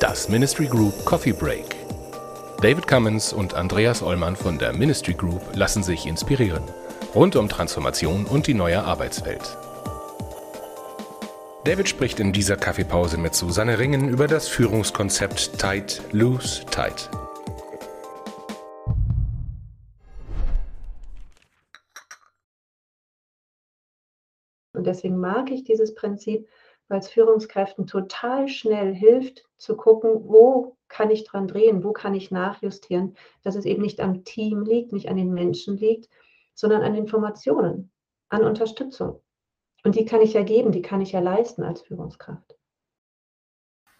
Das Ministry Group Coffee Break. David Cummins und Andreas Ollmann von der Ministry Group lassen sich inspirieren. Rund um Transformation und die neue Arbeitswelt. David spricht in dieser Kaffeepause mit Susanne Ringen über das Führungskonzept Tight, Loose, Tight. Und deswegen mag ich dieses Prinzip, weil es Führungskräften total schnell hilft, zu gucken, wo kann ich dran drehen, wo kann ich nachjustieren, dass es eben nicht am Team liegt, nicht an den Menschen liegt, sondern an Informationen, an Unterstützung. Und die kann ich ja geben, die kann ich ja leisten als Führungskraft.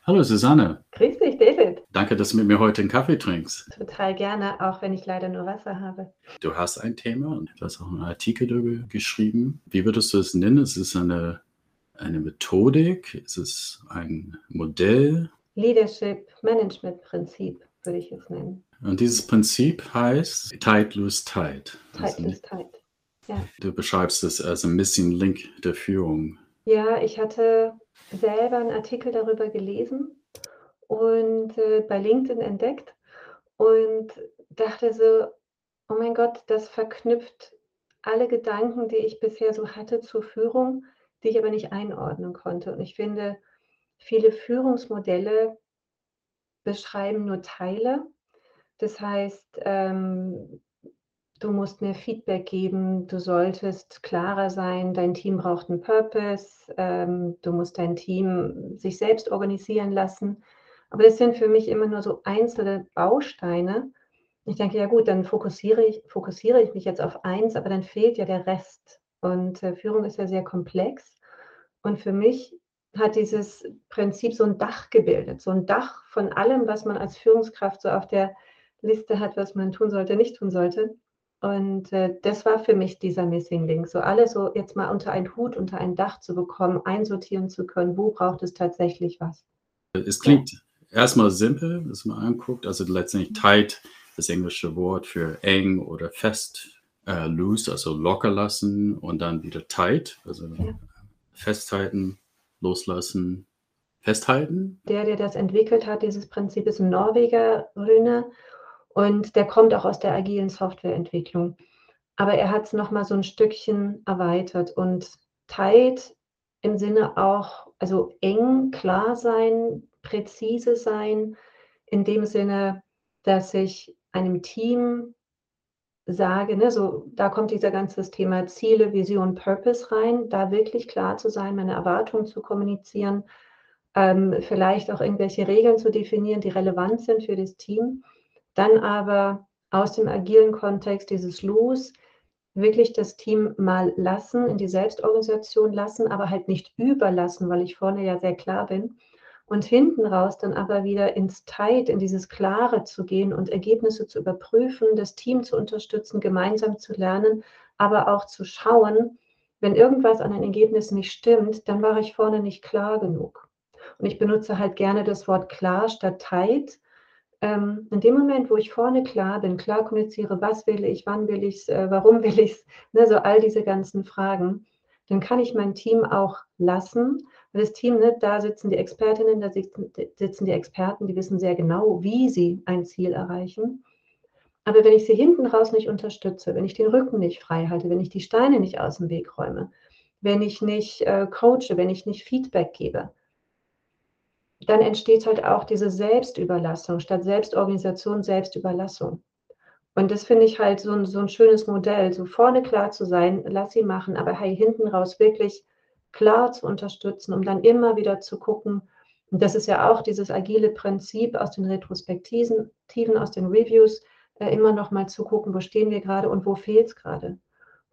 Hallo Susanne. Grüß. Danke, dass du mit mir heute einen Kaffee trinkst. Total gerne, auch wenn ich leider nur Wasser habe. Du hast ein Thema und du hast auch einen Artikel darüber geschrieben. Wie würdest du es nennen? Ist es eine, eine Methodik? Ist es ein Modell? Leadership Management Prinzip würde ich es nennen. Und dieses Prinzip heißt Tight, Loose, Tight. Tight, also, Loose, Tight. Ja. Du beschreibst es als ein Missing Link der Führung. Ja, ich hatte selber einen Artikel darüber gelesen und äh, bei LinkedIn entdeckt und dachte so, oh mein Gott, das verknüpft alle Gedanken, die ich bisher so hatte zur Führung, die ich aber nicht einordnen konnte. Und ich finde, viele Führungsmodelle beschreiben nur Teile. Das heißt, ähm, du musst mehr Feedback geben, du solltest klarer sein, dein Team braucht einen Purpose, ähm, du musst dein Team sich selbst organisieren lassen. Aber das sind für mich immer nur so einzelne Bausteine. Ich denke, ja gut, dann fokussiere ich, fokussiere ich mich jetzt auf eins, aber dann fehlt ja der Rest. Und äh, Führung ist ja sehr komplex. Und für mich hat dieses Prinzip so ein Dach gebildet, so ein Dach von allem, was man als Führungskraft so auf der Liste hat, was man tun sollte, nicht tun sollte. Und äh, das war für mich dieser Missing Link, so alles so jetzt mal unter einen Hut, unter ein Dach zu bekommen, einsortieren zu können, wo braucht es tatsächlich was. Es klingt. Erstmal simpel, dass man anguckt, also letztendlich tight, das englische Wort für eng oder fest, äh, loose, also locker lassen und dann wieder tight, also ja. festhalten, loslassen, festhalten. Der, der das entwickelt hat, dieses Prinzip ist ein Norweger, Rüne. Und der kommt auch aus der agilen Softwareentwicklung. Aber er hat es nochmal so ein Stückchen erweitert und teilt im Sinne auch, also eng, klar sein, präzise sein, in dem Sinne, dass ich einem Team sage, ne, so da kommt dieser ganze Thema Ziele, Vision, Purpose rein, da wirklich klar zu sein, meine Erwartungen zu kommunizieren, ähm, vielleicht auch irgendwelche Regeln zu definieren, die relevant sind für das Team dann aber aus dem agilen Kontext dieses Los wirklich das Team mal lassen, in die Selbstorganisation lassen, aber halt nicht überlassen, weil ich vorne ja sehr klar bin. Und hinten raus dann aber wieder ins Tight, in dieses Klare zu gehen und Ergebnisse zu überprüfen, das Team zu unterstützen, gemeinsam zu lernen, aber auch zu schauen, wenn irgendwas an den Ergebnissen nicht stimmt, dann war ich vorne nicht klar genug. Und ich benutze halt gerne das Wort klar statt tight, ähm, in dem Moment, wo ich vorne klar bin, klar kommuniziere, was will ich, wann will ich es, äh, warum will ich es, ne, so all diese ganzen Fragen, dann kann ich mein Team auch lassen. Das Team, ne, da sitzen die Expertinnen, da sitzen, sitzen die Experten, die wissen sehr genau, wie sie ein Ziel erreichen. Aber wenn ich sie hinten raus nicht unterstütze, wenn ich den Rücken nicht frei halte, wenn ich die Steine nicht aus dem Weg räume, wenn ich nicht äh, coache, wenn ich nicht Feedback gebe, dann entsteht halt auch diese Selbstüberlassung statt Selbstorganisation, Selbstüberlassung. Und das finde ich halt so ein, so ein schönes Modell, so vorne klar zu sein, lass sie machen, aber hey, hinten raus wirklich klar zu unterstützen, um dann immer wieder zu gucken. Und das ist ja auch dieses agile Prinzip aus den Retrospektiven, aus den Reviews, äh, immer noch mal zu gucken, wo stehen wir gerade und wo fehlt es gerade.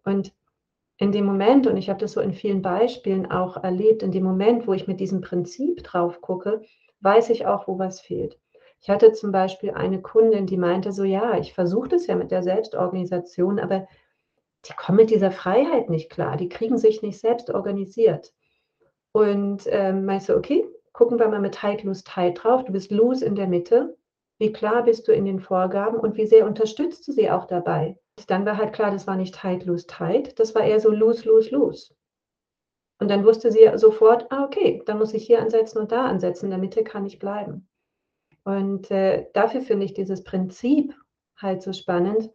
Und in dem Moment, und ich habe das so in vielen Beispielen auch erlebt, in dem Moment, wo ich mit diesem Prinzip drauf gucke, weiß ich auch, wo was fehlt. Ich hatte zum Beispiel eine Kundin, die meinte so, ja, ich versuche das ja mit der Selbstorganisation, aber die kommen mit dieser Freiheit nicht klar, die kriegen sich nicht selbst organisiert. Und ähm, meinst du, okay, gucken wir mal mit Tight, Loose, Tight drauf. Du bist loose in der Mitte. Wie klar bist du in den Vorgaben und wie sehr unterstützt du sie auch dabei? dann war halt klar, das war nicht tight, loose, tight. Das war eher so loose, loose, loose. Und dann wusste sie sofort, ah, okay, dann muss ich hier ansetzen und da ansetzen. In der Mitte kann ich bleiben. Und äh, dafür finde ich dieses Prinzip halt so spannend,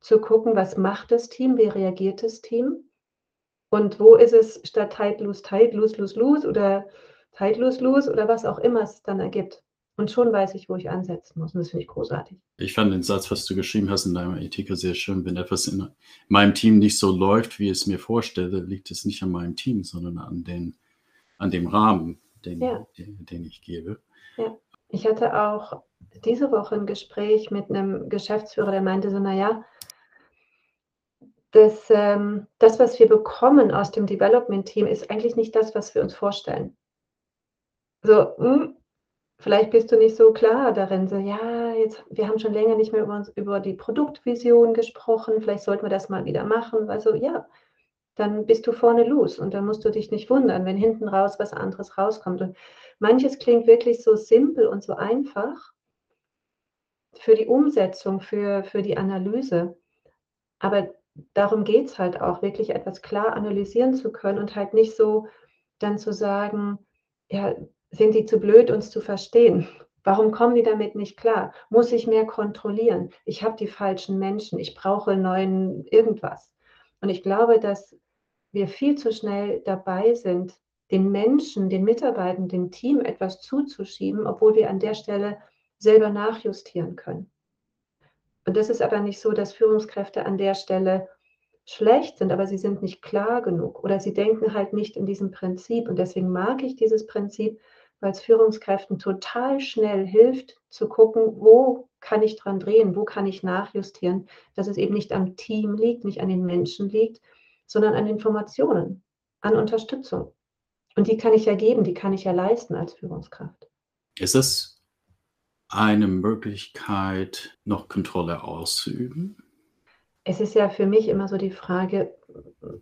zu gucken, was macht das Team, wie reagiert das Team und wo ist es statt tight, loose, tight, loose, loose, loose oder tight, loose, loose oder was auch immer es dann ergibt. Und schon weiß ich, wo ich ansetzen muss. Und das finde ich großartig. Ich fand den Satz, was du geschrieben hast in deinem Artikel, sehr schön. Wenn etwas in meinem Team nicht so läuft, wie ich es mir vorstelle, liegt es nicht an meinem Team, sondern an, den, an dem Rahmen, den, ja. den, den ich gebe. Ja. Ich hatte auch diese Woche ein Gespräch mit einem Geschäftsführer, der meinte so, naja, das, ähm, das, was wir bekommen aus dem Development-Team, ist eigentlich nicht das, was wir uns vorstellen. So, mh, hm, vielleicht bist du nicht so klar darin, so, ja, jetzt, wir haben schon länger nicht mehr über, uns, über die Produktvision gesprochen, vielleicht sollten wir das mal wieder machen. Also ja, dann bist du vorne los und dann musst du dich nicht wundern, wenn hinten raus was anderes rauskommt. Und manches klingt wirklich so simpel und so einfach für die Umsetzung, für, für die Analyse. Aber darum geht es halt auch, wirklich etwas klar analysieren zu können und halt nicht so dann zu sagen, ja, sind die zu blöd, uns zu verstehen? Warum kommen die damit nicht klar? Muss ich mehr kontrollieren? Ich habe die falschen Menschen, ich brauche neuen irgendwas. Und ich glaube, dass wir viel zu schnell dabei sind, den Menschen, den Mitarbeitern, dem Team etwas zuzuschieben, obwohl wir an der Stelle selber nachjustieren können. Und das ist aber nicht so, dass Führungskräfte an der Stelle schlecht sind, aber sie sind nicht klar genug oder sie denken halt nicht in diesem Prinzip. Und deswegen mag ich dieses Prinzip, weil es Führungskräften total schnell hilft zu gucken, wo kann ich dran drehen, wo kann ich nachjustieren, dass es eben nicht am Team liegt, nicht an den Menschen liegt, sondern an Informationen, an Unterstützung. Und die kann ich ja geben, die kann ich ja leisten als Führungskraft. Ist es eine Möglichkeit, noch Kontrolle auszuüben? Es ist ja für mich immer so die Frage,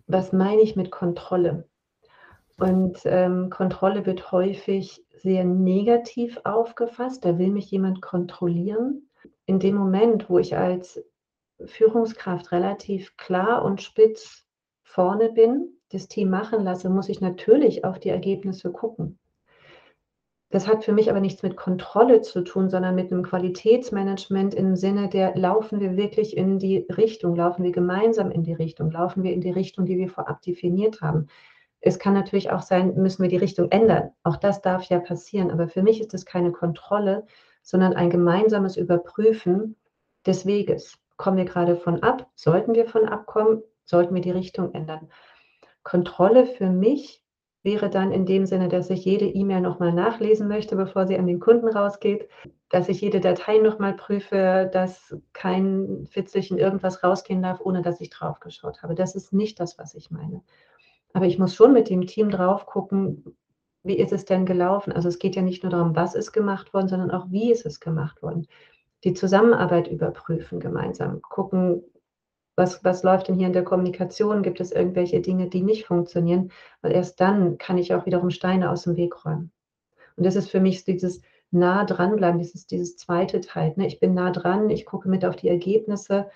was meine ich mit Kontrolle? Und ähm, Kontrolle wird häufig sehr negativ aufgefasst. Da will mich jemand kontrollieren. In dem Moment, wo ich als Führungskraft relativ klar und spitz vorne bin, das Team machen lasse, muss ich natürlich auf die Ergebnisse gucken. Das hat für mich aber nichts mit Kontrolle zu tun, sondern mit einem Qualitätsmanagement im Sinne der, laufen wir wirklich in die Richtung, laufen wir gemeinsam in die Richtung, laufen wir in die Richtung, die wir vorab definiert haben. Es kann natürlich auch sein, müssen wir die Richtung ändern. Auch das darf ja passieren. Aber für mich ist es keine Kontrolle, sondern ein gemeinsames Überprüfen des Weges. Kommen wir gerade von ab? Sollten wir von abkommen? Sollten wir die Richtung ändern? Kontrolle für mich wäre dann in dem Sinne, dass ich jede E-Mail nochmal nachlesen möchte, bevor sie an den Kunden rausgeht, dass ich jede Datei nochmal prüfe, dass kein Fitzelchen irgendwas rausgehen darf, ohne dass ich drauf geschaut habe. Das ist nicht das, was ich meine. Aber ich muss schon mit dem Team drauf gucken, wie ist es denn gelaufen? Also es geht ja nicht nur darum, was ist gemacht worden, sondern auch, wie ist es gemacht worden. Die Zusammenarbeit überprüfen gemeinsam, gucken, was, was läuft denn hier in der Kommunikation? Gibt es irgendwelche Dinge, die nicht funktionieren? Weil erst dann kann ich auch wiederum Steine aus dem Weg räumen. Und das ist für mich dieses nah dranbleiben, dieses, dieses zweite Teil. Ne? Ich bin nah dran, ich gucke mit auf die Ergebnisse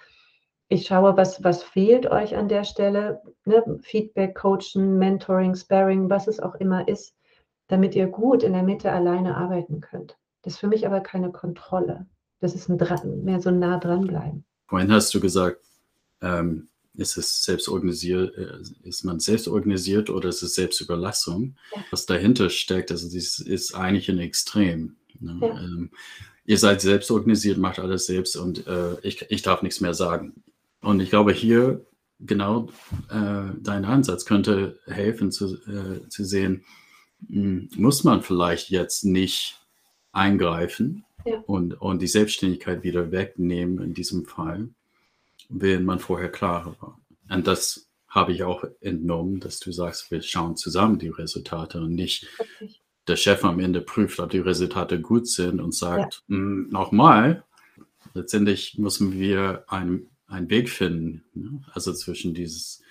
ich schaue, was, was fehlt euch an der Stelle, ne? Feedback, Coachen, Mentoring, Sparring, was es auch immer ist, damit ihr gut in der Mitte alleine arbeiten könnt. Das ist für mich aber keine Kontrolle. Das ist ein mehr so nah dranbleiben. Vorhin hast du gesagt, ähm, ist es selbst organisiert, äh, ist man selbst organisiert oder ist es Selbstüberlassung? Ja. Was dahinter steckt, also das ist eigentlich ein Extrem. Ne? Ja. Ähm, ihr seid selbst organisiert, macht alles selbst und äh, ich, ich darf nichts mehr sagen. Und ich glaube, hier genau äh, dein Ansatz könnte helfen zu, äh, zu sehen, mh, hm, muss man vielleicht jetzt nicht eingreifen ja. und, und die Selbstständigkeit wieder wegnehmen in diesem Fall, wenn man vorher klarer war. Und das habe ich auch entnommen, dass du sagst, wir schauen zusammen die Resultate und nicht der Chef am Ende prüft, ob die Resultate gut sind und sagt, ja. Hm, nochmal, letztendlich müssen wir einen einen Weg finden. Ne? Also zwischen dieses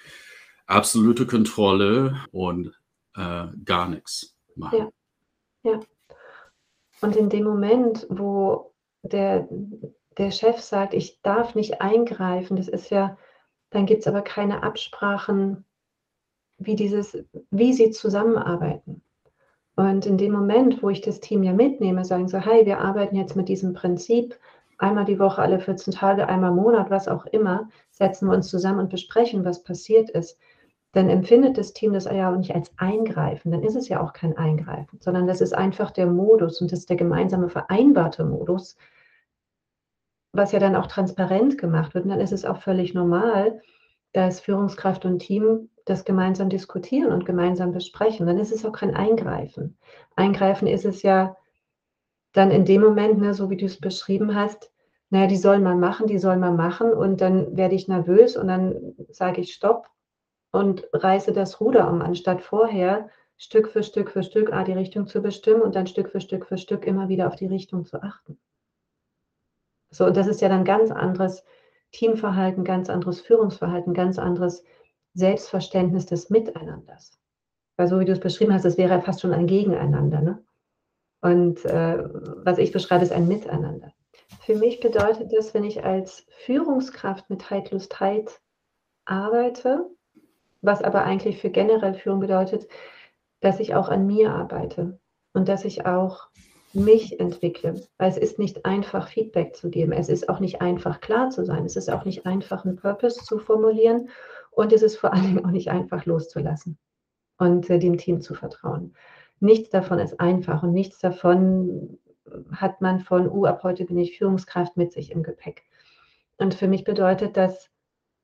absolute Kontrolle und äh, gar nichts machen. Ja. ja. Und in dem Moment, wo der, der Chef sagt, ich darf nicht eingreifen, das ist ja, dann gibt es aber keine Absprachen, wie dieses, wie sie zusammenarbeiten. Und in dem Moment, wo ich das Team ja mitnehme, sagen so, hey, wir arbeiten jetzt mit diesem Prinzip, einmal die Woche, alle 14 Tage, einmal im Monat, was auch immer, setzen wir uns zusammen und besprechen, was passiert ist, dann empfindet das Team das ja auch nicht als Eingreifen. Dann ist es ja auch kein Eingreifen, sondern das ist einfach der Modus und das ist der gemeinsame vereinbarte Modus, was ja dann auch transparent gemacht wird. Und dann ist es auch völlig normal, dass Führungskraft und Team das gemeinsam diskutieren und gemeinsam besprechen. Dann ist es auch kein Eingreifen. Eingreifen ist es ja dann in dem Moment, ne, so wie du es beschrieben hast, naja, die soll man machen, die soll man machen und dann werde ich nervös und dann sage ich Stopp und reiße das Ruder um, anstatt vorher Stück für Stück für Stück ah, die Richtung zu bestimmen und dann Stück für Stück für Stück immer wieder auf die Richtung zu achten. So, und das ist ja dann ganz anderes Teamverhalten, ganz anderes Führungsverhalten, ganz anderes Selbstverständnis des Miteinanders. Weil so wie du es beschrieben hast, es wäre ja fast schon ein Gegeneinander. Ne? Und äh, was ich beschreibe, ist ein Miteinander. Für mich bedeutet das, wenn ich als Führungskraft mit Heitlustheit arbeite, was aber eigentlich für generell Führung bedeutet, dass ich auch an mir arbeite und dass ich auch mich entwickle. Weil es ist nicht einfach, Feedback zu geben. Es ist auch nicht einfach, klar zu sein. Es ist auch nicht einfach, einen Purpose zu formulieren. Und es ist vor allem auch nicht einfach, loszulassen und äh, dem Team zu vertrauen. Nichts davon ist einfach und nichts davon hat man von, uh, ab heute bin ich Führungskraft mit sich im Gepäck. Und für mich bedeutet das,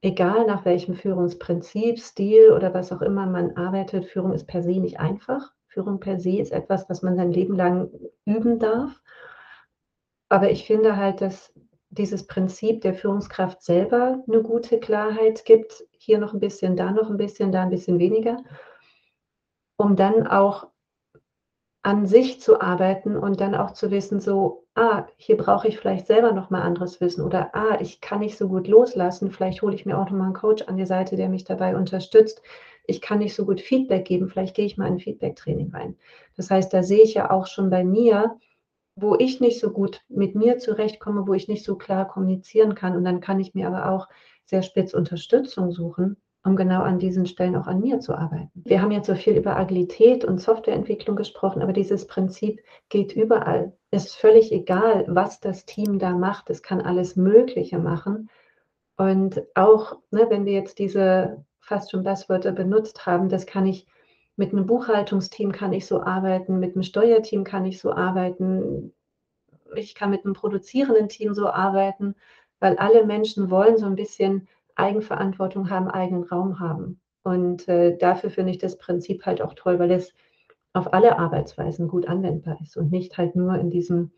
egal nach welchem Führungsprinzip, Stil oder was auch immer man arbeitet, Führung ist per se nicht einfach. Führung per se ist etwas, was man sein Leben lang üben darf. Aber ich finde halt, dass dieses Prinzip der Führungskraft selber eine gute Klarheit gibt. Hier noch ein bisschen, da noch ein bisschen, da ein bisschen weniger. Um dann auch an sich zu arbeiten und dann auch zu wissen, so, ah, hier brauche ich vielleicht selber noch mal anderes Wissen oder ah, ich kann nicht so gut loslassen, vielleicht hole ich mir auch noch mal einen Coach an die Seite, der mich dabei unterstützt. Ich kann nicht so gut Feedback geben, vielleicht gehe ich mal in ein Feedback-Training rein. Das heißt, da sehe ich ja auch schon bei mir, wo ich nicht so gut mit mir zurechtkomme, wo ich nicht so klar kommunizieren kann und dann kann ich mir aber auch sehr spitz Unterstützung suchen um genau an diesen Stellen auch an mir zu arbeiten. Wir haben jetzt so viel über Agilität und Softwareentwicklung gesprochen, aber dieses Prinzip geht überall. Es ist völlig egal, was das Team da macht. Es kann alles Mögliche machen. Und auch, ne, wenn wir jetzt diese fast schon Buzzwörter benutzt haben, das kann ich mit einem Buchhaltungsteam kann ich so arbeiten, mit einem Steuerteam kann ich so arbeiten, ich kann mit einem produzierenden Team so arbeiten, weil alle Menschen wollen so ein bisschen Eigenverantwortung haben, eigenen Raum haben. Und äh, dafür finde ich das Prinzip halt auch toll, weil es auf alle Arbeitsweisen gut anwendbar ist und nicht halt nur in, diesem,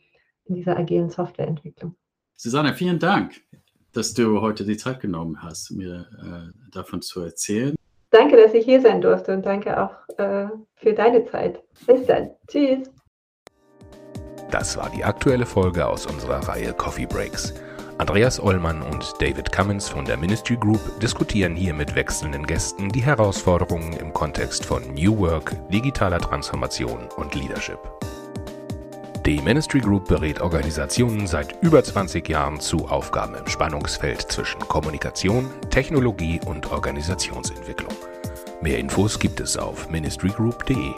in dieser agilen Softwareentwicklung. Susanne, vielen Dank, dass du heute die Zeit genommen hast, mir äh, davon zu erzählen. Danke, dass ich hier sein durfte und danke auch äh, für deine Zeit. Bis dann. Tschüss. Das war die aktuelle Folge aus unserer Reihe Coffee Breaks. Andreas Ollmann und David Cummins von der Ministry Group diskutieren hier mit wechselnden Gästen die Herausforderungen im Kontext von New Work, digitaler Transformation und Leadership. Die Ministry Group berät Organisationen seit über 20 Jahren zu Aufgaben im Spannungsfeld zwischen Kommunikation, Technologie und Organisationsentwicklung. Mehr Infos gibt es auf ministrygroup.de.